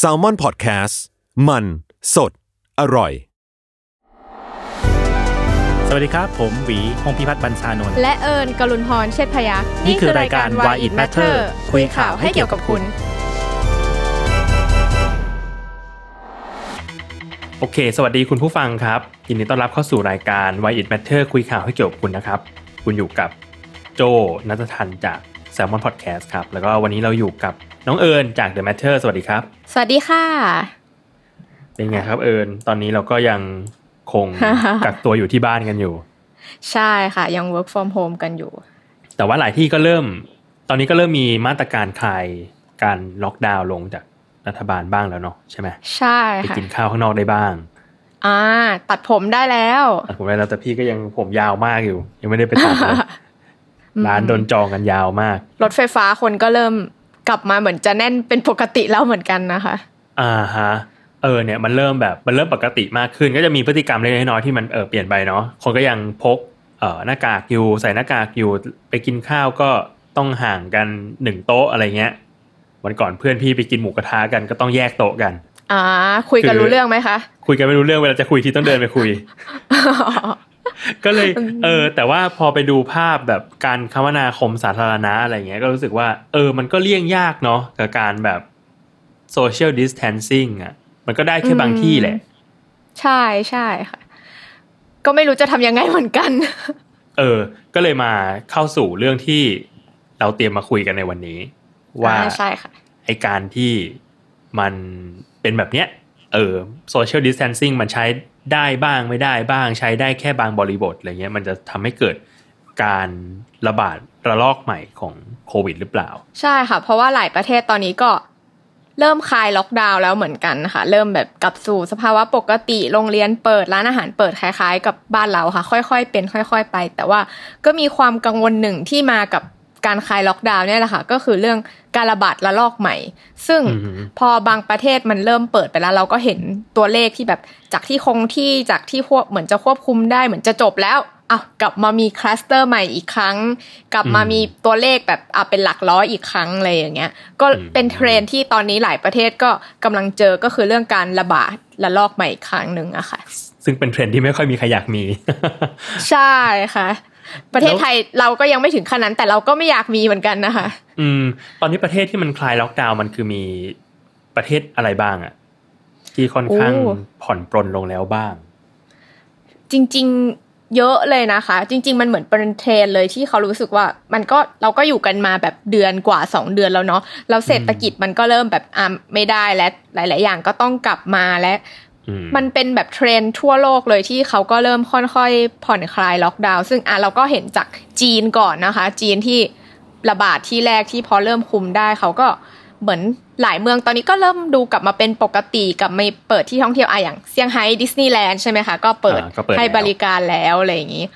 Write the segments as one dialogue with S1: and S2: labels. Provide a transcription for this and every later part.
S1: s a l ม o n PODCAST มัน สด อร่อย
S2: สวัสดีครับ ผมหวีพงพิพัฒน์บัญชานนท์
S3: และเอิญกลุนพรเชษฐพยักษ์
S2: นี่คือรายการ Why It Matter
S3: คุยข่าวให้เกี่ยวกับคุณ
S2: โอเค สวัสดีคุณผู้ฟังครับ ยินดีต้อนรับเข้าสู่รายการ Why It Matter คุยข่าวให้เกี่ยวกับคุณนะครับ คุณอยู่กับโจนัททันจาก Salmon Podcast ครับ แล้วก็วันนี้เราอยู่กับน้องเอิญจาก The Matter สวัสดีครับ
S3: สวัสดีค่ะ
S2: เป็นไงครับเอิญตอนนี้เราก็ยังคงกักตัวอยู่ที่บ้านกันอยู่
S3: ใช่ค่ะ ยัง work from home กันอยู่
S2: แต่ว่าหลายที่ก็เริ่ม ตอนนี้ก็เริ่มมีมาตรการคลายการล็อกดาวน์ลงจากรัฐบาลบ้างแล้วเนาะใช่ไหม
S3: ใช่
S2: ไป
S3: ค่ะ
S2: กินข้าวข้างนอกได้บ้าง
S3: อ่าตัดผมได้แล้ว
S2: แต่ผมไปแล้วแต่พี่ก็ยังผมยาวมากอยู่ ยังไม่ได้ไปตัดเลย
S3: อืม
S2: ร้านโดนจองกันยาวมาก
S3: รถไฟฟ้าคนก็เริ่มกลับมาเหมือนจะแน่นเป็นปกติแล้วเหมือนกันนะคะ
S2: อ่าฮะเออเนี่ยมันเริ่มแบบมันเริ่มปกติมากขึ้น ก็จะมีพฤติกรรมเล็กๆน้อยๆที่มันเออเปลี่ยนไปเนาะคนก็ยังพกเอ่อหน้ากากอยู่ใส่หน้ากากอยู่ไปกินข้าวก็ต้องห่างกันหนึ่งโต๊ะอะไรเงี้ยวันก่อนเพื่อนพี่ไปกินหมูกระทะกันก็ต้องแยกโต๊ะกัน
S3: อ่าคุยกัน
S2: คือ
S3: รู้เรื่องไหมคะ
S2: คุยกันไม่รู้เรื่องเวลาจะคุยทีต้องเดินไปคุย ก็เลยเออ แต่ว่าพอไปดูภาพแบบการคมนาคมสาธารณะอะไรเงี้ยก็รู้สึกว่า เออ มันก็เลี่ยงยากเนาะกับการแบบ social distancing อะ มันก็ได้แค่บางที่แหละ
S3: ใช่ใช่ค่ะ ก็ไม่รู้จะทำยังไงเหมือนกัน
S2: เออ ก็เลยมาเข้าสู่เรื่องที่เราเตรียมมาคุยกันในวันนี้ ว่า
S3: อ่ใช่ค่ะ
S2: ไอการที่มันเป็นแบบเนี้ยเออ social distancing มันใช้ ได้บ้างไม่ได้บ้างใช้ได้แค่บางบริบทอะไรเงี้ยมันจะทำให้เกิดการระบาดระลอกใหม่ของโควิดหรือเปล่า
S3: ใช่ค่ะ เพราะว่าหลายประเทศตอนนี้ก็เริ่มคลายล็อกดาวน์แล้วเหมือนกันค่ะ เริ่มแบบกลับสู่สภาวะปกติโรงเรียนเปิดร้านอาหารเปิดคล้าย ๆ กับบ้านเราค่ะ ค่อยๆ เป็นค่อย ๆ ไป แต่ว่าก็มีความกังวลหนึ่งที่มากับ การคลายล็อกดาวน์เนี่ยแหละค่ะ ก็คือเรื่องการระบาดระลอกใหม่ ซึ่ง
S2: อือหือ
S3: พอบางประเทศมันเริ่มเปิดไปแล้ว เราก็เห็นตัวเลขที่แบบจากที่คงที่จากที่ควบเหมือนจะควบคุมได้เหมือนจะจบแล้วอ้าวกลับมามีคลัสเตอร์ใหม่อีกครั้ง กลับมามีตัวเลขแบบอะเป็นหลักร้อยอีกครั้งอะไรอย่างเงี้ย ก็เป็นเทรนด์ที่ตอนนี้หลายประเทศก็กำลังเจอก็คือเรื่องการระบาดระลอกใหม่อีกครั้งหนึ่งอะค่ะ
S2: ซึ่งเป็นเทรนด์ที่ไม่ค่อยมีใครอยากมี
S3: ใช่ค่ะ ประเทศไทยเราก็ยังไม่ถึงขนาดนั้นแต่เราก็ไม่อยากมีเหมือนกันนะคะ
S2: อืม ตอนนี้ประเทศที่มันคลายล็อกดาวน์มันคือมีประเทศอะไรบ้างอะที่ค่อนข้าง
S3: โอ้
S2: ผ่อนปรนลงแล้วบ้าง
S3: จริง ๆ เยอะเลยนะคะ จริง ๆ มันเหมือนเป็นเทรนด์เลยที่เขารู้สึกว่า มันก็เราก็อยู่กันมาแบบเดือนกว่าสองเดือนแล้วเนาะแล้วเศรษฐกิจมันก็เริ่มแบบอ่าไม่ได้และหลาย ๆ อย่างก็ต้องกลับมาและ
S2: อื ม
S3: มันเป็นแบบเทรนด์ทั่วโลกเลยที่เขาก็เริ่มค่อยๆ ผ่อนคลายล็อกดาวน์ซึ่งอะเราก็เห็นจากจีนก่อนนะคะ จีนที่ระบาดที่แรกที่พอเริ่มคุมได้เขาก็เหมือนหลายเมืองตอนนี้ก็เริ่มดูกลับมาเป็นปกติกลับมาเปิดที่ท่องเที่ยวอะอย่างเซี่ยงไฮ้ดิสนีย์แลนด์ใช่ไหมคะ ก็เปิด
S2: อ่าก็เปิด
S3: ให้
S2: แล้ว
S3: บริการแล้วอะไรอย่างนี้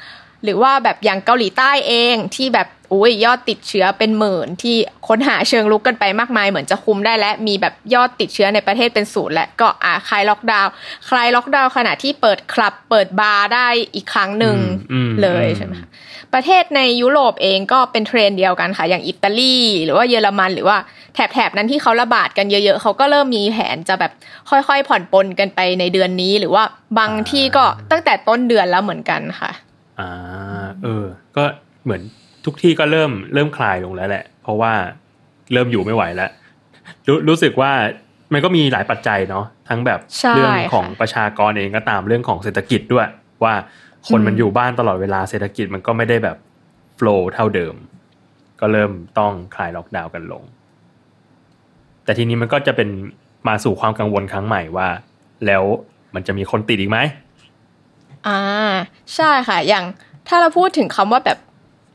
S3: หรือว่าแบบอย่างเกาหลีใต้เองที่แบบ อุ้ยยอดติดเชื้อเป็นหมื่นที่ค้นหาเชิงลุกกันไปมากมายเหมือนจะคุมได้และมีแบบยอดติดเชื้อในประเทศเป็นศูนย์และก็อ่าคลายล็อกดาวน์คลายล็อกดาวน์ขณะที่เปิดคลับเปิดบาร์ได้อีกครั้งหนึ่งเลยใช่ไหมประเทศในยุโรปเองก็เป็นเทรนด์เดียวกันค่ะ อย่างอิตาลี หรือว่าเยอรมัน หรือว่าแถบๆนั้นที่เขาระบาดกันเยอะ ๆ เขาก็เริ่มมีแผนจะแบบค่อยๆ ผ่อนปลนกันไปในเดือนนี้ หรือว่าบางที่ก็ตั้งแต่ต้นเดือนแล้วเหมือนกันค่ะ
S2: อ่า เออ ก็เหมือน ทุกที่ก็เริ่มเริ่มคลายลงแล้วแหละ เพราะว่าเริ่มอยู่ไม่ไหวแล้วรู้รู้สึกว่ามันก็มีหลายปัจจัยเนาะทั้งแบบ
S3: ใช่
S2: เรื่องของ
S3: ค่ะ
S2: ประชากรเองก็ตามเรื่องของเศรษฐกิจด้วย ว่าคนมัน
S3: อืม
S2: อยู่บ้านตลอดเวลาเศรษฐกิจมันก็ไม่ได้แบบโฟล์เท่าเดิม ก็เริ่มต้องคลายล็อกดาวน์กันลง แต่ทีนี้มันก็จะเป็นมาสู่ความกังวลครั้งใหม่ว่า แล้วมันจะมีคนติดอีกไหม
S3: อ่า ใช่ค่ะ อย่างถ้าเราพูดถึงคำว่าแบบ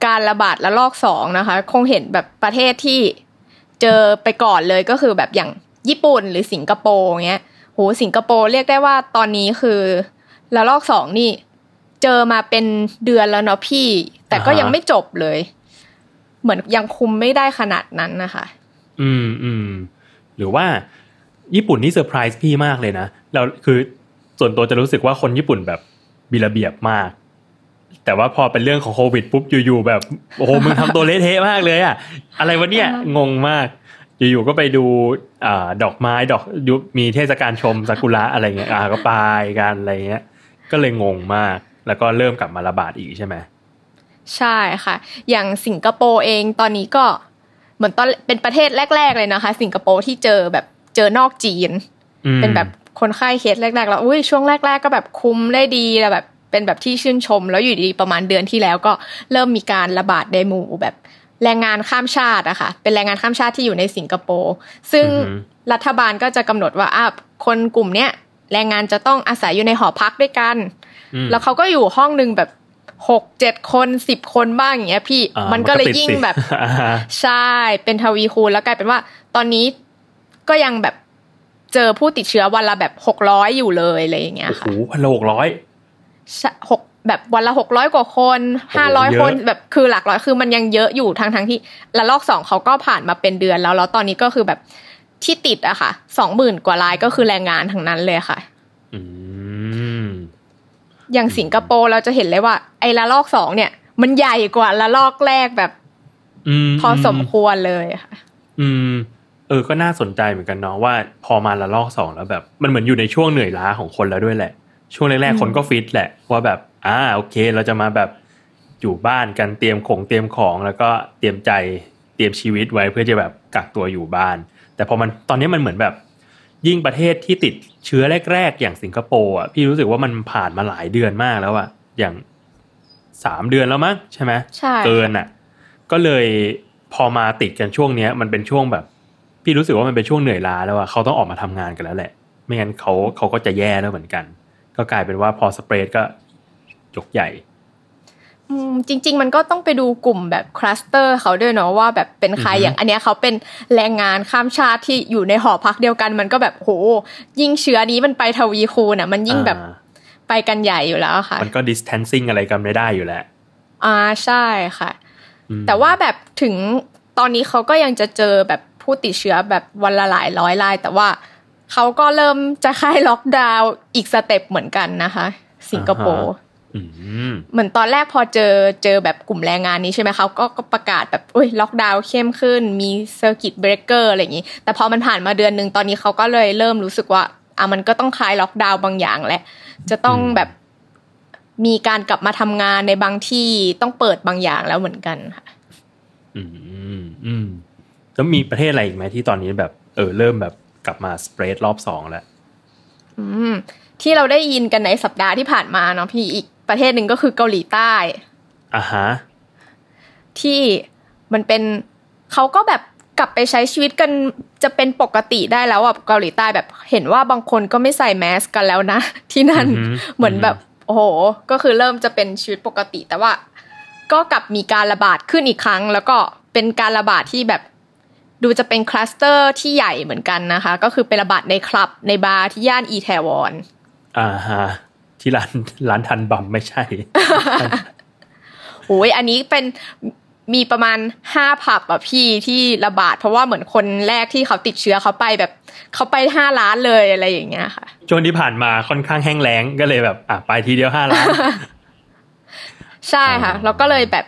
S3: การระบาดระลอกสองนะคะ คงเห็นแบบประเทศที่เจอไปก่อนเลยก็คือแบบอย่างญี่ปุ่นหรือสิงคโปร์เงี้ยโหสิงคโปร์เรียกได้ว่าตอนนี้คือระลอกสองนี่ เจอมาเป็นเดือนแล้วเนาะพี่ แต่ก็
S2: อ่าฮะ
S3: ยังไม่จบเลย เหมือนยังคุมไม่ได้ขนาดนั้นนะคะ
S2: อืมอืมหรือว่าญี่ปุ่นนี่เซอร์ไพรส์พี่มากเลยนะเราคือส่วนตัวจะรู้สึกว่าคนญี่ปุ่นแบบมีระเบียบมาก แต่ว่าพอเป็นเรื่องของโควิดปุ๊บอยู่ๆแบบโอ้โหมึงทำตัวเละเทะมากเลยอะอะไรวะเนี่ยงงมากอยู่ๆก็ไปดูอ่าดอกไม้ดอกยุมีเทศกาลชมซากุระอะไรเงี้ยอ่าก็ไปกันอะไรเงี้ย ก็เลยงงมาก แล้วก็เริ่มกลับมาระบาดอีกใช่ไหม
S3: ใช่ค่ะ อย่างสิงคโปร์เองตอนนี้ก็เหมือนตอนเป็นประเทศแรก ๆ เลยนะคะ สิงคโปร์ที่เจอแบบเจอนอกจีน
S2: อืม
S3: เป็นแบบคนไข้เคสแรกๆแล้วอุ้ยช่วงแรก ๆ ก็แบบคุมได้ดีแล้วแบบ เป็นแบบที่ชื่นชม แล้วอยู่ดีประมาณเดือนที่แล้วก็เริ่มมีการระบาดในหมู่แบบแรงงานข้ามชาติอะค่ะ เป็นแรงงานข้ามชาติที่อยู่ในสิงคโปร์ ซึ่ง
S2: อือหือ
S3: รัฐบาลก็จะกำหนดว่าอะคนกลุ่มเนี้ยแรงงานจะต้องอาศัยอยู่ในหอพักด้วยกัน
S2: อืม
S3: แล้วเขาก็อยู่ห้องหนึ่งแบบหกเจ็ดคนสิบคนบ้างอย่างเงี้ยพี่
S2: อ่า
S3: มันก็เลย
S2: ติด
S3: ยิ่ง
S2: สิ
S3: แบบ
S2: อ่าฮะ
S3: ใช่ เป็นทวีคูณแล้วกลายเป็นว่า ตอนนี้ก็ยังแบบเจอผู้ติดเชื้อวันละแบบหกร้อยอยู่เลยอะไรอย่างเงี้ย
S2: โอ้โห
S3: ค่ะ
S2: พันละหกร้อย
S3: ใช่ หกแบบวันละหกร้อยกว่าคนห้าร้อย
S2: เยอะ
S3: คนแบบคือหลักร้อยคือมันยังเยอะอยู่ทั้งทั้งที่ละลอกสองเขาก็ผ่านมาเป็นเดือนแล้วแล้วตอนนี้ก็คือแบบที่ติดอะค่ะสองหมื่นกว่ารายก็คือแรงงานทั้งนั้นเลยค่ะ
S2: อืม
S3: อย่างสิงคโปร์เราจะเห็นเลยว่า ไอ้ละลอกสองเนี่ย มันใหญ่กว่าละลอกแรกแบบ
S2: อืม
S3: พอสมควรเลยค่ะ
S2: อืม เออก็น่าสนใจเหมือนกันเนาะว่า พอมาละลอกสองแล้วแบบ มันเหมือนอยู่ในช่วงเหนื่อยล้าของคนแล้วด้วยแหละ ช่วงแรก
S3: อืม
S2: ๆคนก็ฟิตแหละว่าแบบอ่าโอเค เราจะมาแบบอยู่บ้านกันเตรียมของเตรียมของ แล้วก็เตรียมใจเตรียมชีวิตไว้เพื่อจะแบบกักตัวอยู่บ้าน แต่พอมันตอนนี้มันเหมือนแบบ ยิ่งประเทศที่ติดเชื้อแรก ๆ อย่างสิงคโปร์อะพี่รู้สึกว่ามันผ่านมาหลายเดือนมากแล้วอะอย่างสามเดือนแล้วมั้งใช่ไหม
S3: ใช่
S2: เกินอะ ก็เลยพอมาติดกันช่วงเนี้ย มันเป็นช่วงแบบ พี่รู้สึกว่ามันเป็นช่วงเหนื่อยล้าแล้วอะเขาต้องออกมาทำงานกันแล้วแหละ ไม่งั้นเขาเขาก็จะแย่แล้วเหมือนกัน ก็กลายเป็นว่าพอสเปรดก็ยกใหญ่
S3: อืมจริง ๆ มันก็ต้องไปดูกลุ่มแบบคลัสเตอร์เขาด้วยเนาะว่าแบบเป็นใคร
S2: อือฮึ
S3: อย่างอันเนี้ยเขาเป็นแรงงานข้ามชาติที่อยู่ในหอพักเดียวกัน มันก็แบบโหยิ่งเชื้อนี้มันไปทวีคูณอะ มันยิ่งแบบ
S2: อ่า
S3: ไปกันใหญ่อยู่แล้วค่ะ
S2: มันก็ distancing อะไรกันไม่ได้อยู่แล้ว
S3: อ่าใช่ค่ะ
S2: อืม
S3: แต่ว่าแบบถึงตอนนี้เขาก็ยังจะเจอแบบผู้ติดเชื้อแบบวันละหลายร้อยราย แต่ว่า เขาก็เริ่มจะคลายล็อกดาวน์อีก step เหมือนกันนะคะ สิงคโปร์
S2: อืม
S3: เหมือนตอนแรกพอเจอเจอแบบกลุ่มแรงงานนี้ใช่ไหมเขาก็ก็ประกาศแบบอุ้ยล็อกดาวน์เข้มขึ้น มี circuit breaker อะไรอย่างนี้ แต่พอมันผ่านมาเดือนหนึ่งตอนนี้เขาก็เลยเริ่มรู้สึกว่าอะมันก็ต้องคลายล็อกดาวน์บางอย่างแหละ จะต้องแบบมีการกลับมาทำงานในบางที่ต้องเปิดบางอย่างแล้วเหมือนกันค่ะ
S2: อืมอืมแล้วมีประเทศอะไรอีกไหมที่ตอนนี้แบบ เออเริ่มแบบ กลับมาสเปรดรอบสองแล้ว
S3: อืมที่เราได้ยินกันในสัปดาห์ที่ผ่านมาเนาะพี่อีกประเทศหนึ่งก็คือเกาหลีใต้
S2: อ่าฮะ
S3: ที่มันเป็นเขาก็แบบกลับไปใช้ชีวิตกันจะเป็นปกติได้แล้วอะเกาหลีใต้แบบเห็นว่าบางคนก็ไม่ใส่แมสก์กันแล้วนะ ที่นั่น
S2: อือฮึ
S3: เหมือนแบบโอ้โหก็คือเริ่มจะเป็นชีวิตปกติ แต่ว่าก็กลับมีการระบาดขึ้นอีกครั้ง แล้วก็เป็นการระบาดที่แบบ ดูจะเป็นคลัสเตอร์ที่ใหญ่เหมือนกันนะคะ ก็คือเป็นระบาดในคลับในบาร์ที่ย่านอีแทวอน
S2: อ่าฮะที่ร้านร้านทันบัมไม่ใช่
S3: โอ้ยอันนี้เป็นมีประมาณห้าผับอะพี่ที่ระบาด เพราะว่าเหมือนคนแรกที่เขาติดเชื้อเขาไปแบบเขาไปห้าล้านเลยอะไรอย่างเงี้ยค่ะ
S2: ช่วงที่ผ่านมาค่อนข้างแห้งแล้งก็เลยแบบ อะไปทีเดียวห้าล้าน
S3: ใช่ค่ะ
S2: อ๋อ
S3: แล้วก็เลยแบบ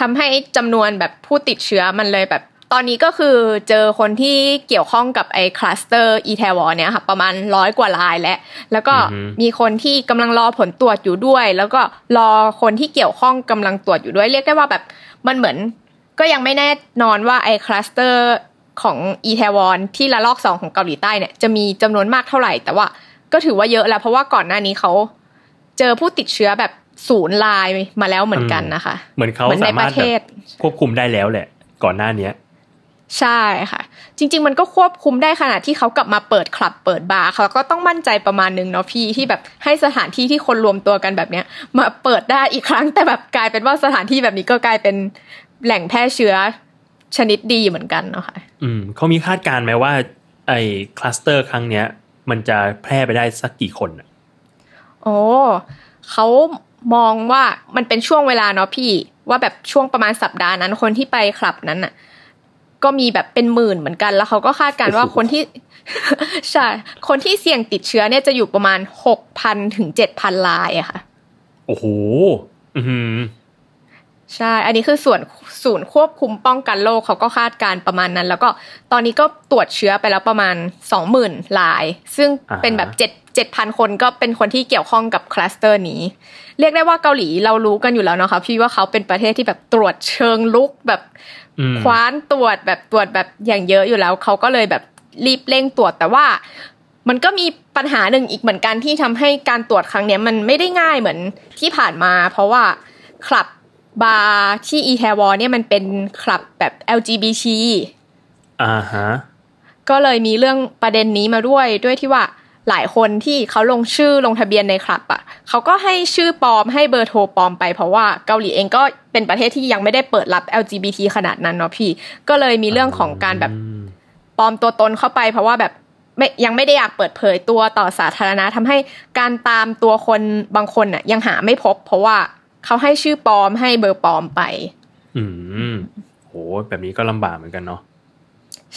S3: ทำให้จำนวนแบบผู้ติดเชื้อมันเลยแบบ ตอนนี้ก็คือเจอคนที่เกี่ยวข้องกับไอ้คลัสเตอร์อีแทวอเนี่ยค่ะประมาณร้อยกว่ารายแล้ว แล้วก็
S2: อือฮึ
S3: มีคนที่กำลังรอผลตรวจอยู่ด้วย แล้วก็รอคนที่เกี่ยวข้องกำลังตรวจอยู่ด้วย เรียกได้ว่าแบบมันเหมือน ก็ยังไม่แน่นอนว่าไอ้คลัสเตอร์ของอีแทวอนที่ละลอกสองของเกาหลีใต้เนี่ยจะมีจำนวนมากเท่าไหร่ แต่ว่าก็ถือว่าเยอะแล้ว เพราะว่าก่อนหน้านี้เขาเจอผู้ติดเชื้อแบบศูนย์รายมาแล้วเหมือนกันนะคะ
S2: เหมือนเขา
S3: เหมือนใน
S2: สา
S3: ป
S2: มาร
S3: ระ
S2: ถ
S3: เท
S2: แบ
S3: ศ
S2: บควบคุมได้แล้วแหละ ก่อนหน้าเนี้ย
S3: ใช่ค่ะ จริง ๆ มันก็ควบคุมได้ขนาดที่เขากลับมาเปิดคลับเปิดบาร์เขาก็ต้องมั่นใจประมาณนึงเนาะพี่ที่แบบให้สถานที่ที่คนรวมตัวกันแบบเนี้ย มาเปิดได้อีกครั้งแต่แบบกลายเป็นว่าสถานที่แบบนี้ก็กลายเป็นแหล่งแพร่เชื้อชนิดดีเหมือนกันเนาะค่ะ
S2: อืมเขามีคาดการณ์ไหมว่า ไอ้คลัสเตอร์ครั้งเนี้ย มันจะแพร่ไปได้สักกี่คนอะ
S3: โอ้เขามองว่ามันเป็นช่วงเวลาเนาะพี่ ว่าแบบช่วงประมาณสัปดาห์นั้นคนที่ไปคลับนั้นน่ะ ก็มีแบบเป็นหมื่นเหมือนกัน แล้วเขาก็คาดการณ์ว่าคนที่ใช่คนที่เสี่ยงติดเชื้อเนี่ยจะอยู่ประมาณหกพันถึงเจ็ดพันรายอะค่ะ
S2: โอ้โหอือหือ
S3: ใช่ อันนี้คือส่วนศูนย์ควบคุมป้องกันโรคเขาก็คาดการณ์ประมาณนั้น แล้วก็ตอนนี้ก็ตรวจเชื้อไปแล้วประมาณสองหมื่นราย ซึ่ง
S2: อ่าฮะ
S3: เป็นแบบเจ็ด เจ็ดพันคนก็เป็นคนที่เกี่ยวข้องกับคลัสเตอร์นี้ เรียกได้ว่าเกาหลีเรารู้กันอยู่แล้วนะคะพี่ว่าเขาเป็นประเทศที่แบบตรวจเชิงลุกแบบ
S2: อืม
S3: คว้านตรวจแบบตรวจแบบอย่างเยอะอยู่แล้ว เขาก็เลยแบบรีบเร่งตรวจแต่ว่ามันก็มีปัญหาหนึ่งอีกเหมือนกันที่ทำให้การตรวจครั้งเนี้ยมันไม่ได้ง่ายเหมือนที่ผ่านมา เพราะว่าคลับบาร์ที่อีแทวอเนี่ยมันเป็นคลับแบบ LGBT
S2: อ่าฮะ
S3: ก็เลยมีเรื่องประเด็นนี้มาด้วยด้วยที่ว่า หลายคนที่เขาลงชื่อลงทะเบียนในคลับอะเขาก็ให้ชื่อปลอมให้เบอร์โทรปลอมไป เพราะว่าเกาหลีเองก็เป็นประเทศที่ยังไม่ได้เปิดรับ LGBT ขนาดนั้นเนาะพี่ ก็เลยมีเรื่องของการแบบ
S2: อืม
S3: ปลอมตัวตนเข้าไป เพราะว่าแบบไม่ยังไม่ได้อยากเปิดเผยตัวต่อสาธารณะทำให้การตามตัวคนบางคนน่ะ ยังหาไม่พบ เพราะว่าเขาให้ชื่อปลอมให้เบอร์ปลอมไป
S2: อืมโหแบบนี้ก็ลำบากเหมือนกันเนาะ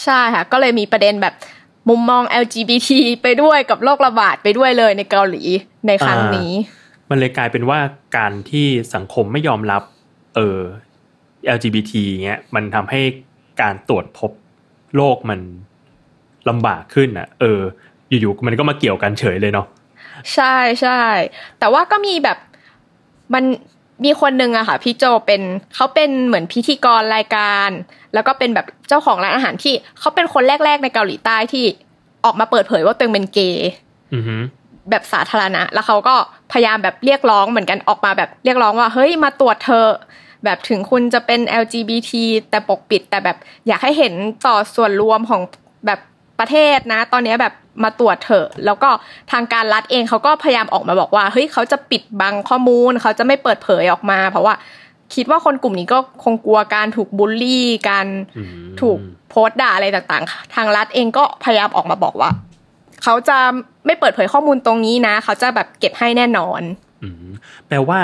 S3: ใช่ค่ะ ก็เลยมีประเด็นแบบ มุมมอง LGBT ไปด้วยกับโรคระบาดไปด้วยเลยในเกาหลีในครั้งนี้
S2: มันเลยกลายเป็นว่าการที่สังคมไม่ยอมรับ เออ LGBT เงี้ยมันทำให้การตรวจพบโรคมันลำบากขึ้นอะ เออ อยู่ๆมันก็มาเกี่ยวกันเฉยเลยเนาะ
S3: ใช่ใช่แต่ว่าก็มีแบบมัน มีคนหนึ่งอะค่ะพี่โจเป็นเขาเป็นเหมือนพิธีกรรายการ แล้วก็เป็นแบบเจ้าของร้านอาหารที่เขาเป็นคนแรก ๆ ในเกาหลีใต้ที่ออกมาเปิดเผยว่าตัวเองเป็นเกย์
S2: อือฮึ
S3: แบบสาธารณะ แล้วเขาก็พยายามแบบเรียกร้องเหมือนกันออกมาแบบเรียกร้องว่า เฮ้ยมาตรวจเธอะแบบถึงคุณจะเป็น LGBT แต่ปกปิด แต่แบบอยากให้เห็นต่อส่วนรวมของแบบ ประเทศนะ ตอนนี้แบบมาตรวจเถอะ แล้วก็ทางการรัฐเองเขาก็พยายามออกมาบอกว่า เฮ้ยเขาจะปิดบังข้อมูล เขาจะไม่เปิดเผยออกมา เพราะว่าคิดว่าคนกลุ่มนี้ก็คงกลัวการถูกบูลลี่ การ
S2: อืม
S3: ถูกโพสต์ด่าอะไรต่างๆ ทางรัฐเองก็พยายามออกมาบอกว่า เขาจะไม่เปิดเผยข้อมูลตรงนี้นะ เขาจะแบบเก็บให้แน่นอน
S2: อืมแปลว่า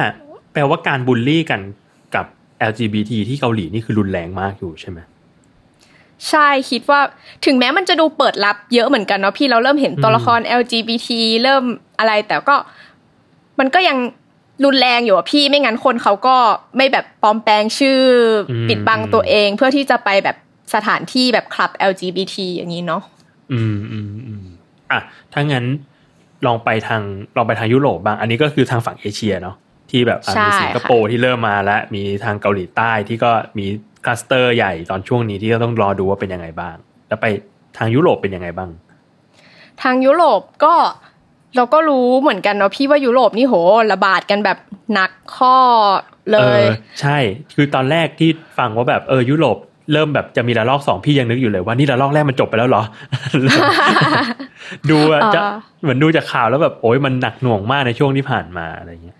S2: แปลว่าการบูลลี่กันกับ LGBT ที่เกาหลีนี่คือรุนแรงมากอยู่ใช่ไหม
S3: ใช่คิดว่าถึงแม้มันจะดูเปิดรับเยอะเหมือนกันเนาะพี่เราเริ่มเห็นตัวละคร LGBT เริ่มอะไรแต่ก็มันก็ยังรุนแรงอยู่อะพี่ไม่งั้นคนเขาก็ไม่แบบปลอมแปลงชื่ออ
S2: ม
S3: ปิดบังตัวเองเพื่อที่จะไปแบบสถานที่แบบคลับ LGBT อย่างนี้เนาะ
S2: อืมอืมอืมอะถ้างั้นลองไปทางลองไปทางยุโรปบ้าง อันนี้ก็คือทางฝั่งเอเชียเนาะที่แบบอะ
S3: ใช่
S2: มีสิงคโปร์ที่เริ่มมาแล้วมีทางเกาหลีใต้ที่ก็มี คลัสเตอร์ใหญ่ตอนช่วงนี้ที่ก็ต้องรอดูว่าเป็นยังไงบ้าง แล้วไปทางยุโรปเป็นยังไงบ้าง
S3: ทางยุโรปก็เราก็รู้เหมือนกันเนาะพี่ว่ายุโรปนี่โหระบาดกันแบบหนักข้อเล
S2: เอยอใช่ คือตอนแรกที่ฟังว่าแบบเออยุโรปเริ่มแบบจะมีระลอกสองพี่ยังนึกอยู่เลยว่านี่ระลอกแรกมันจบไปแล้วเหรอ ดูอะจะ
S3: อ่า
S2: เหมือนดูจากข่าวแล้วแบบโอ้ยมันหนักหน่วงมากในช่วงที่ผ่านมาอะไรเงี้ย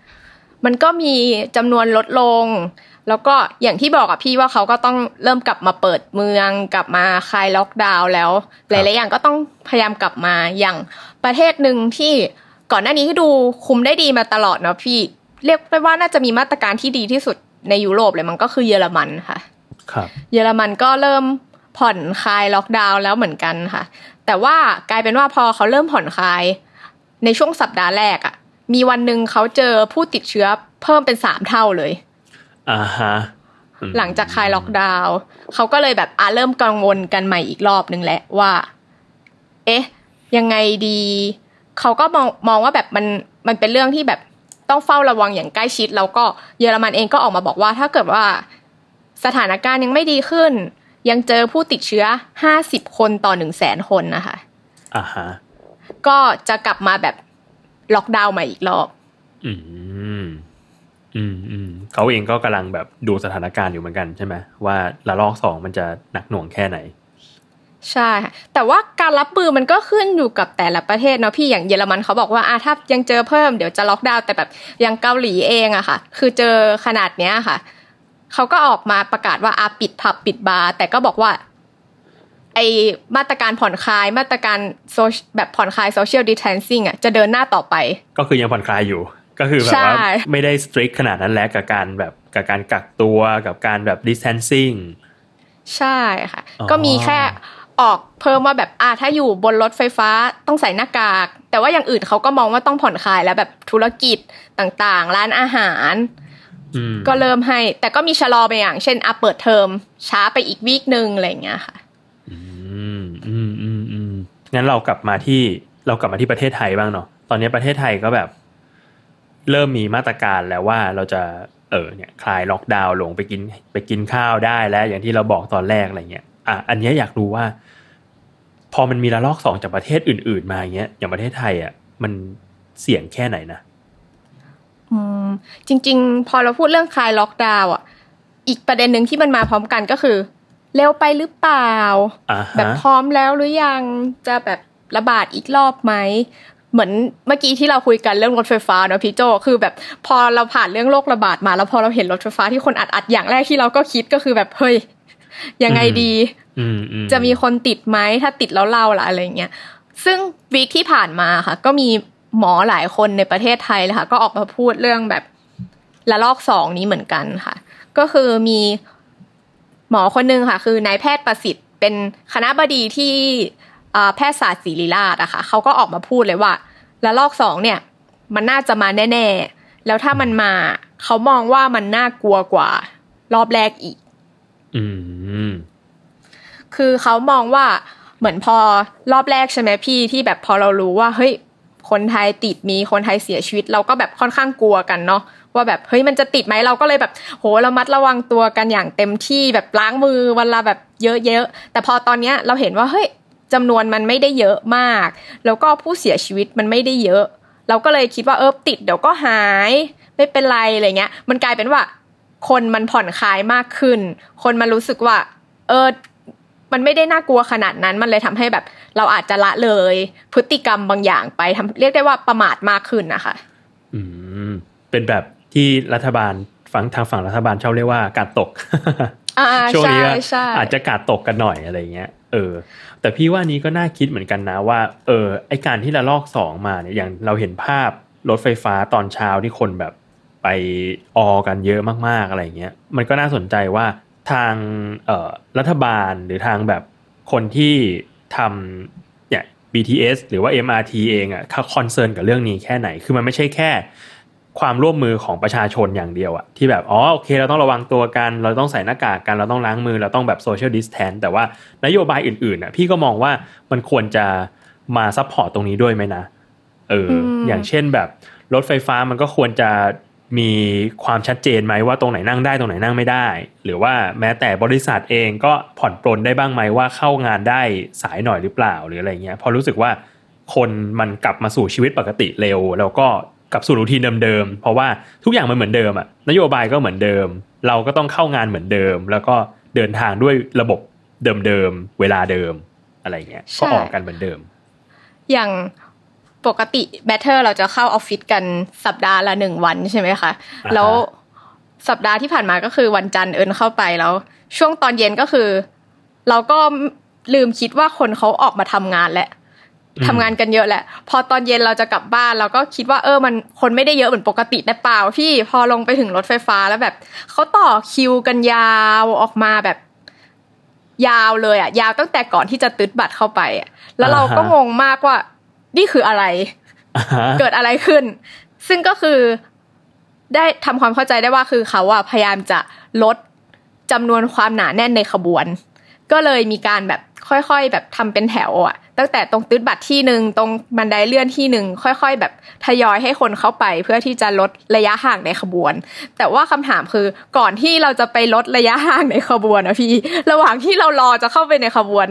S3: มันก็มีจำนวนลดลง แล้วก็อย่างที่บอกอะพี่ว่าเขาก็ต้องเริ่มกลับมาเปิดเมืองกลับมาคลายล็อกดาวน์แล้ว หลายๆอย่างก็ต้องพยายามกลับมาอย่างประเทศหนึ่งที่ก่อนหน้านี้ที่ดูคุมได้ดีมาตลอดเนาะพี่เรียกได้ว่าน่าจะมีมาตรการที่ดีที่สุดในยุโรปเลยมันก็คือเยอรมันค่ะ
S2: ครับ
S3: เยอรมันก็เริ่มผ่อนคลายล็อกดาวน์แล้วเหมือนกันค่ะ แต่ว่ากลายเป็นว่าพอเขาเริ่มผ่อนคลาย ในช่วงสัปดาห์แรกอะมีวันหนึ่งเขาเจอผู้ติดเชื้อเพิ่มเป็นสามเท่าเลย
S2: อ่าฮะอืม
S3: หลังจากคลายล็อกดาวน์เขาก็เลยแบบอะเริ่มกังวลกันใหม่อีกรอบนึงแหละว่า เอ๊ะ ยังไงดีเขาก็มองมองว่าแบบมันมันเป็นเรื่องที่แบบต้องเฝ้าระวังอย่างใกล้ชิด แล้วก็เยอรมันเองก็ออกมาบอกว่า ถ้าเกิดว่าสถานการณ์ยังไม่ดีขึ้น ยังเจอผู้ติดเชื้อห้าสิบคนต่อหนึ่งแสนคนนะคะ
S2: อ่าฮะ
S3: ก็จะกลับมาแบบล็อกดาวน์ใหม่อีกรอบ
S2: อืมอืมอืม เขาเองก็กำลังแบบดูสถานการณ์อยู่เหมือนกันใช่ไหมว่าระลอกสองมันจะหนักหน่วงแค่ไหน
S3: ใช่ค่ะแต่ว่าการรับมือมันก็ขึ้นอยู่กับแต่ละประเทศเนาะพี่อย่างเยอรมันเขาบอกว่าอะถ้ายังเจอเพิ่มเดี๋ยวจะล็อกดาวน์แต่แบบอย่างเกาหลีเองอะค่ะ คือเจอขนาดเนี้ยค่ะเขาก็ออกมาประกาศว่าอาปิดผับปิดบาร์แต่ก็บอกว่าไอมาตรการผ่อนคลายมาตรการโซแบบผ่อนคลายโซเชียลดิส a ทนซิ่งอะจะเดินหน้าต่อไป
S2: ก็คือยังผ่อนคลายอยู่ ก็คือแบบว่า
S3: ใช่
S2: ไม่ได้สตริกขนาดนั้นแล้วกับการแบบกับการกักตัวกับการแบบ distancing
S3: ใช่ค่ะ
S2: อ๋อ
S3: ก็มีแค่ออกเพิ่มว่าแบบอ่าถ้าอยู่บนรถไฟฟ้าต้องใส่หน้ากาก แต่ว่าอย่างอื่นเขาก็มองว่าต้องผ่อนคลายแล้วแบบธุรกิจต่างๆ ร้านอาหาร
S2: อืม
S3: ก็เริ่มให้ แต่ก็มีชะลอไปอย่าง เช่นอะเปิดเทอมช้าไปอีกวีคหนึ่งอะไรอย่างเงี้ยค่ะ
S2: อืมอืมอืมอืมงั้นเรากลับมาที่เรากลับมาที่ประเทศไทยบ้างเนาะตอนนี้ประเทศไทยก็แบบ เริ่มมีมาตรการแล้วว่าเราจะเออเนี่ยคลายล็อกดาวน์ลงไปกินไปกินข้าวได้แล้ว อย่างที่เราบอกตอนแรกอะไรเงี้ยอะอันเนี้ยอยากรู้ว่า พอมันมีระลอกสองจากประเทศอื่น ๆ มาอย่างเงี้ยอย่างประเทศไทยอะมันเสี่ยงแค่ไหนนะ
S3: อืมจริง ๆ พอเราพูดเรื่องคลายล็อกดาวน์อะ อีกประเด็นหนึ่งที่มันมาพร้อมกันก็คือ เร็วไปหรือเปล่า
S2: อ่า
S3: แบบ
S2: ฮะ
S3: พร้อมแล้วหรือยังจะแบบระบาดอีกรอบไหม เหมือนเมื่อกี้ที่เราคุยกันเรื่องรถไฟฟ้าเนอะพี่โจคือแบบพอเราผ่านเรื่องโรคระบาดมา แล้วพอเราเห็นรถไฟฟ้าที่คนอัดอัดๆอย่างแรกที่เราก็คิดก็คือแบบเฮ้ยยังไงดี
S2: อืมอืม
S3: จะมีคนติดไหมถ้าติดแล้วเล่าล่ะอะไรเงี้ยซึ่งวีคที่ผ่านมาค่ะ ก็มีหมอหลายคนในประเทศไทยเลยค่ะ ก็ออกมาพูดเรื่องแบบระลอกสองนี้เหมือนกันค่ะ ก็คือมีหมอคนหนึงค่ะ คือนายแพทย์ประสิทธิ์ เป็นคณะบดีที่อ่า แพทยศาสตร์ศิริราชอะค่ะเขาก็ออกมาพูดเลยว่าระลอกสองเนี่ย มันน่าจะมาแน่ ๆ แล้วถ้ามันมาเขามองว่ามันน่ากลัวกว่ารอบแรกอีก
S2: อืม
S3: คือเขามองว่าเหมือนพอรอบแรกใช่ไหมพี่ที่แบบพอเรารู้ว่าเฮ้ยคนไทยติดมีคนไทยเสียชีวิต เราก็แบบค่อนข้างกลัวกันเนาะว่าแบบเฮ้ยมันจะติดไหมเราก็เลยแบบ โหเรามัดระวังตัวกันอย่างเต็มที่แบบล้างมือวันละแบบเยอะๆแต่พอตอนเนี้ยเราเห็นว่าเฮ้ย จำนวนมันไม่ได้เยอะมาก แล้วก็ผู้เสียชีวิตมันไม่ได้เยอะ เราก็เลยคิดว่าเออติดเดี๋ยวก็หาย ไม่เป็นไรอะไรเงี้ย มันกลายเป็นว่า คนมันผ่อนคลายมากขึ้น คนมันรู้สึกว่า เออมันไม่ได้น่ากลัวขนาดนั้น มันเลยทำให้แบบ เราอาจจะละเลย พฤติกรรมบางอย่างไปทำเรียกได้ว่าประมาทมากขึ้นนะคะ
S2: อืม เป็นแบบที่รัฐบาลฝั่งทางฝั่งรัฐบาลชอบเรียกว่าการตก
S3: อ่า
S2: ช่วง
S3: ใช่
S2: นี้ก็
S3: ใช่
S2: อาจจะกาดตกกันหน่อยอะไรเงี้ย เออ แต่พี่ว่านี้ก็น่าคิดเหมือนกันนะว่า เออ ไอการที่ระลอกสองมาเนี่ยอย่างเราเห็นภาพรถไฟฟ้าตอนเช้าที่คนแบบไปออกันเยอะมากๆอะไรเงี้ย มันก็น่าสนใจว่าทางเออรัฐบาลหรือทางแบบคนที่ทำเนี่ย BTS หรือว่า MRT เองอะ่ะเขา concern กับเรื่องนี้แค่ไหน คือมันไม่ใช่แค่ ความร่วมมือของประชาชนอย่างเดียวอะที่แบบอ๋อโอเค เราต้องระวังตัวกัน เราต้องใส่หน้ากากกัน เราต้องล้างมือเราต้องแบบ social distance แต่ว่านโยบายอื่นๆอะพี่ก็มองว่ามันควรจะมา support ตรงนี้ด้วยไหมนะเอออื
S3: ม
S2: อย่างเช่นแบบรถไฟฟ้ามันก็ควรจะมีความชัดเจนไหมว่าตรงไหนนั่งได้ตรงไหนนั่งไม่ได้ หรือว่าแม้แต่บริษัทเองก็ผ่อนปลนได้บ้างไหมว่าเข้างานได้สายหน่อยหรือเปล่าหรืออะไรเงี้ยพอรู้สึกว่าคนมันกลับมาสู่ชีวิตปกติเร็ว แล้วก็ กลับสู่ routine เดิมๆเพราะว่าทุกอย่างมันเหมือนเดิมอะนโยบายก็เหมือนเดิม เราก็ต้องเข้างานเหมือนเดิม แล้วก็เดินทางด้วยระบบเดิมๆเวลาเดิมอะไรเงี้ยก็ออกกันเหมือนเดิม
S3: อย่างปกติ Matter เราจะเข้าออฟฟิศกันสัปดาห์ละหนึ่งวันใช่ไหมคะ
S2: อ่าฮะ
S3: แล้วสัปดาห์ที่ผ่านมาก็คือวันจันทร์เอิญเข้าไปแล้ว ช่วงตอนเย็นก็คือ เราก็ลืมคิดว่าคนเขาออกมาทำงานแล้ว
S2: อืม
S3: ทำงานกันเยอะแหละ พอตอนเย็นเราจะกลับบ้านเราก็คิดว่าเออมันคนไม่ได้เยอะเหมือนปกติแต่เปล่าพี่พอลงไปถึงรถไฟฟ้าแล้วแบบเขาต่อคิวกันยาวออกมาแบบ ยาวเลยอะ ยาวตั้งแต่ก่อนที่จะตึดบัตรเข้าไปอะแล้วเราก็
S2: อ่าฮะ
S3: งงมากว่า นี่คืออะไร
S2: อ่าฮะ
S3: เกิดอะไรขึ้น ซึ่งก็คือได้ทำความเข้าใจได้ว่าคือเขาอะพยายามจะลดจำนวนความหนาแน่นในขบวน ก็เลยมีการแบบค่อยๆ แบบทำเป็นแถวอะตั้งแต่ตรงตืดบัตรที่หนึ่งตรงบันไดเลื่อนที่หนึ่งค่อย ๆ แบบทยอยให้คนเข้าไปเพื่อที่จะลดระยะห่างในขบวน แต่ว่าคำถามคือก่อนที่เราจะไปลดระยะห่างในขบวนนะพี่ ระหว่างที่เรารอจะเข้าไปในขบวน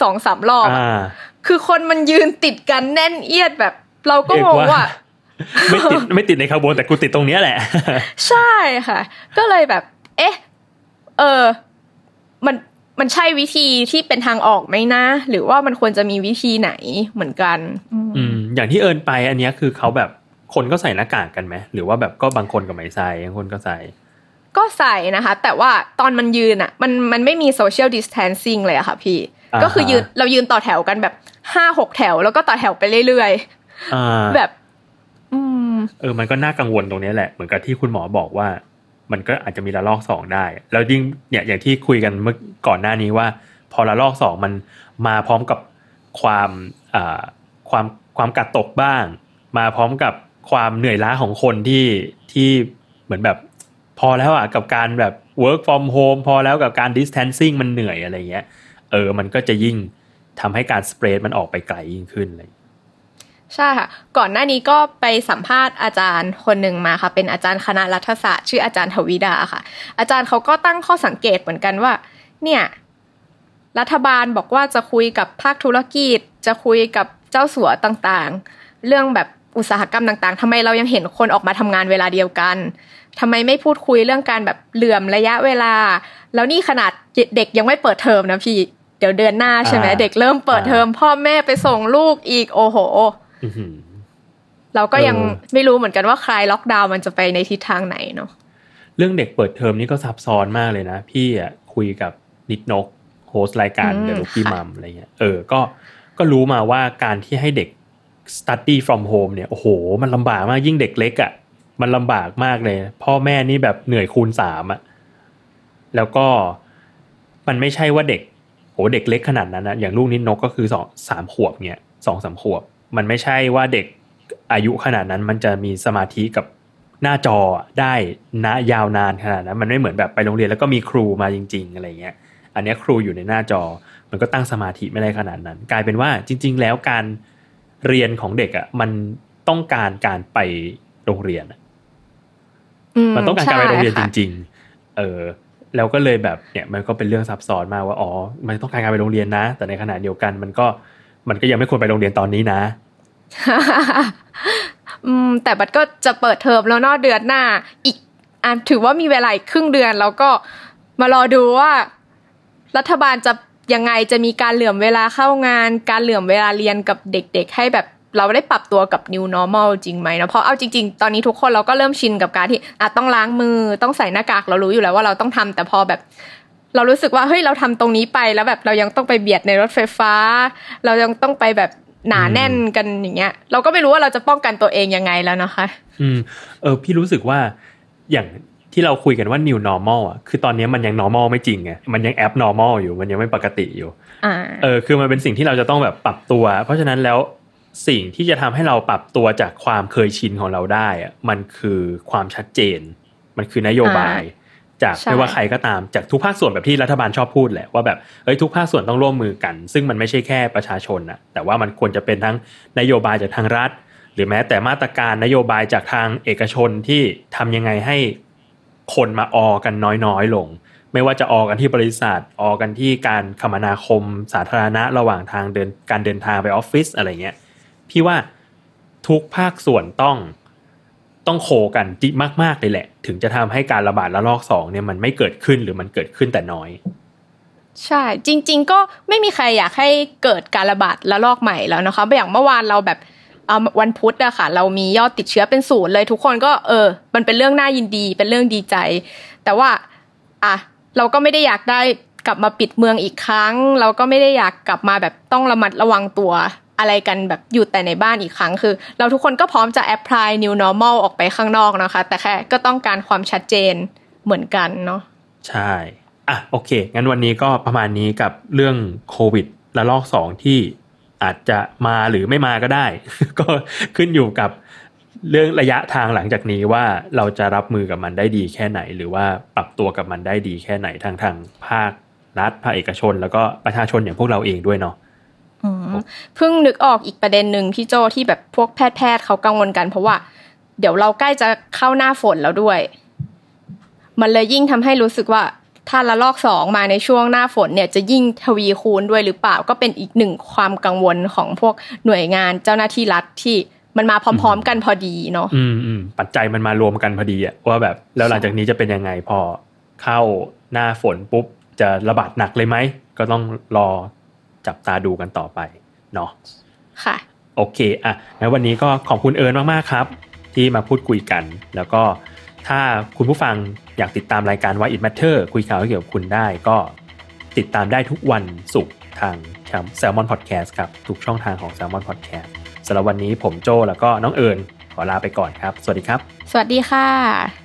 S3: สองสามรอบอะ
S2: อ่า
S3: คือคนมันยืนติดกันแน่นเอียดแบบ เราก็งงว่า
S2: ไม่ติดไม่ติดในขบวนแต่กูติดตรงเนี้ยแหละ
S3: ใช่ค่ะ ก็เลยแบบ เอ๊ะ เออ มัน มันใช่วิธีที่เป็นทางออกไหมนะ หรือว่ามันควรจะมีวิธีไหนเหมือนกัน อืม
S2: อืมอย่างที่เอิญไปอันเนี้ยคือเขาแบบคนก็ใส่หน้ากากกันไหมหรือว่าแบบก็บางคนก็ไม่ใส่บางคนก็ใส่
S3: ก็ใส่นะคะ แต่ว่าตอนมันยืนอะ มันมันไม่มี social distancing เลยอะค่ะพี่
S2: อ่าฮะ
S3: ก็คือยืนเรายืนต่อแถวกันแบบห้าหกแถว แล้วก็ต่อแถวไปเรื่อย
S2: อ่า
S3: ๆแบบ อืม
S2: เออ มันก็น่ากังวลตรงเนี้ยแหละ เหมือนกับที่คุณหมอบอกว่า มันก็อาจจะมีระลอกสองได้แล้วยิ่งเนี่ยอย่างที่คุยกันเมื่อก่อนหน้านี้ว่า พอระลอกสองมันมาพร้อมกับความความความกัดตกบ้าง มาพร้อมกับความเหนื่อยล้าของคนที่ที่เหมือนแบบพอแล้วอะกับการแบบ work from home พอแล้วกับการ distancing มันเหนื่อยอะไรเงี้ย เออ มันก็จะยิ่งทำให้การสเปรดมันออกไปไกลยิ่งขึ้นเลย
S3: ใช่ค่ะ ก่อนหน้านี้ก็ไปสัมภาษณ์อาจารย์คนหนึ่งมาค่ะ เป็นอาจารย์คณะรัฐศาสตร์ ชื่ออาจารย์ทวิดาค่ะ อาจารย์เขาก็ตั้งข้อสังเกตเหมือนกันว่า เนี่ย รัฐบาลบอกว่าจะคุยกับภาคธุรกิจ จะคุยกับเจ้าสัวต่างๆ เรื่องแบบอุตสาหกรรมต่างๆทำไมเรายังเห็นคนออกมาทำงานเวลาเดียวกันทำไมไม่พูดคุยเรื่องการแบบเหลื่อมระยะเวลา แล้วนี่ขนาดเด็กยังไม่เปิดเทอมนะพี่ เดี๋ยวเดือนหน้าใช่ไหม
S2: อ่า
S3: เด็กเริ่มเปิดเทอมพ่อแม่ไปส่งลูกอีกโอ้โห
S2: อื้อหือ
S3: เราก็ยัง
S2: เออ
S3: ไม่รู้เหมือนกันว่าคลายล็อกดาวน์มันจะไปในทิศทางไหนเนาะ
S2: เรื่องเด็กเปิดเทอมนี่ก็ซับซ้อนมากเลยนะ พี่อะคุยกับนิดนกโฮสต์รายการ
S3: อืม
S2: เดลุกี้
S3: ค่ะ
S2: มัมอะไรเงี้ยเออก็ก็รู้มาว่าการที่ให้เด็ก study from home เนี่ยโอ้โห มันลำบากมากยิ่งเด็กเล็กอะ มันลำบากมากเลย พ่อแม่นี่แบบเหนื่อยคูณสามอะแล้วก็มันไม่ใช่ว่าเด็กโหเด็กเล็กขนาดนั้นนะอย่างลูกนิดนกก็คือสองสามขวบเนี่ยสองสามขวบ มันไม่ใช่ว่าเด็กอายุขนาดนั้นมันจะมีสมาธิกับหน้าจอได้นะยาวนานขนาดนั้นมันไม่เหมือนแบบไปโรงเรียนแล้วก็มีครูมาจริง ๆ อะไรเงี้ย อันเนี้ยครูอยู่ในหน้าจอ มันก็ตั้งสมาธิไม่ได้ขนาดนั้น กลายเป็นว่าจริง ๆ แล้วการเรียนของเด็กอะมันต้องการการไปโรงเรียนอะมันต้องการการไปโรงเรียนจ
S3: ใช่ค่ะ
S2: ริง ๆ เออแล้วก็เลยแบบเนี่ยมันก็เป็นเรื่องซับซ้อนมากว่าอ๋อมันต้องการการไปโรงเรียนนะ แต่ในขณะเดียวกันมันก็ มันก็ยังไม่ควรไปโรงเรียนตอนนี้นะ
S3: อืม แต่บัดก็จะเปิดเทอมแล้วนอกเดือนหน้า อีกอะถือว่ามีเวลาครึ่งเดือนแล้วก็มารอดูว่า รัฐบาลจะยังไงจะมีการเหลื่อมเวลาเข้างาน การเหลื่อมเวลาเรียนกับเด็ก ๆ ให้แบบเราได้ปรับตัวกับ new normal จริงไหมนะเพราะเอาจริง ๆ ตอนนี้ทุกคนเราก็เริ่มชินกับการที่อะต้องล้างมือต้องใส่หน้ากากเรารู้อยู่แล้วว่าเราต้องทำแต่พอแบบ เรารู้สึกว่าเฮ้ยเราทำตรงนี้ไปแล้วแบบเรายังต้องไปเบียดในรถไฟฟ้า เรายังต้องไปแบบหนาแน่นกันอย่างเงี้ย เราก็ไม่รู้ว่าเราจะป้องกันตัวเองยังไงแล้วนะคะ
S2: อืมเออพี่รู้สึกว่าอย่างที่เราคุยกันว่า new normal อะ คือตอนนี้มันยัง normal ไม่จริงไง มันยัง abnormal อยู่ มันยังไม่ปกติอยู่
S3: อ่า
S2: เออ คือมันเป็นสิ่งที่เราจะต้องแบบปรับตัว เพราะฉะนั้นแล้วสิ่งที่จะทำให้เราปรับตัวจากความเคยชินของเราได้อะมันคือความชัดเจน มันคือนโยบาย จาก
S3: ใช่
S2: ไม่ว่าใครก็ตามจากทุกภาคส่วนแบบที่รัฐบาลชอบพูดแหละว่าแบบเอ้ยทุกภาคส่วนต้องร่วมมือกัน ซึ่งมันไม่ใช่แค่ประชาชนนะแต่ว่ามันควรจะเป็นทั้งนโยบายจากทางรัฐ หรือแม้แต่มาตรการนโยบายจากทางเอกชนที่ทำยังไงให้คนมาออกันน้อยๆลง ไม่ว่าจะออกกันที่บริษัทออกกันที่การคมนาคมสาธารณะระหว่างทางเดินการเดินทางไปออฟฟิศอะไรเงี้ยพี่ว่าทุกภาคส่วนต้อง ต้องโคกันจิมากๆเลยแหละ ถึงจะทำให้การระบาดระลอกสองเนี่ยมันไม่เกิดขึ้นหรือมันเกิดขึ้นแต่น้อย
S3: ใช่ จริง ๆ ก็ไม่มีใครอยากให้เกิดการระบาดระลอกใหม่แล้วนะคะอย่างเมื่อวานเราแบบวันพุธอะค่ะ เรามียอดติดเชื้อเป็นศูนย์เลยทุกคนก็เออ มันเป็นเรื่องน่ายินดีเป็นเรื่องดีใจ แต่ว่าอะเราก็ไม่ได้อยากได้กลับมาปิดเมืองอีกครั้ง เราก็ไม่ได้อยากกลับมาแบบต้องระมัดระวังตัว อะไรกันแบบอยู่แต่ในบ้านอีกครั้งคือ เราทุกคนก็พร้อมจะ apply new normal ออกไปข้างนอกนะคะ แต่แค่ก็ต้องการความชัดเจนเหมือนกันเนาะ
S2: ใช่อะโอเค งั้นวันนี้ก็ประมาณนี้กับเรื่องโควิดระลอกสองที่อาจจะมาหรือไม่มาก็ได้ ก็ขึ้นอยู่กับเรื่องระยะทางหลังจากนี้ว่าเราจะรับมือกับมันได้ดีแค่ไหน หรือว่าปรับตัวกับมันได้ดีแค่ไหนทางทางภาครัฐภาคเอกชน แล้วก็ประชาชนอย่างพวกเราเองด้วยเนาะ
S3: เพิ่งนึกออกอีกประเด็นหนึ่งพี่โจที่แบบพวกแพทย์แพทย์เขากังวลกัน เพราะว่า เดี๋ยวเราใกล้จะเข้าหน้าฝนแล้วด้วย มันเลยยิ่งทำให้รู้สึกว่า ถ้าละลอกสองมาในช่วงหน้าฝนเนี่ยจะยิ่งทวีคูณด้วยหรือเปล่า ก็เป็นอีกหนึ่งความกังวลของพวกหน่วยงานเจ้าหน้าที่รัฐที่มันมาพร้อม ๆ กันพอดีเนาะ
S2: อืมอืมปัจจัยมันมารวมกันพอดีอะว่าแบบแล้วหลังจากนี้จะเป็นยังไงพอเข้าหน้าฝนปุ๊บจะระบาดหนักเลยไหมก็ต้องรอ จับตาดูกันต่อไปเนาะ
S3: ค่ะ
S2: โอเคอะงั้นวันนี้ก็ขอบคุณเอิญมาก ๆ ครับ ที่มาพูดคุยกัน แล้วก็ถ้าคุณผู้ฟังอยากติดตามรายการ Why It Matter คุยข่าวเกี่ยวกับคุณได้ก็ติดตามได้ทุกวันศุกร์ทาง Salmon Podcast ครับ ทุกช่องทางของ Salmon Podcast สำหรับวันนี้ผมโจแล้วก็น้องเอิญขอลาไปก่อนครับ สวัสดีครับ
S3: สวัสดีค่ะ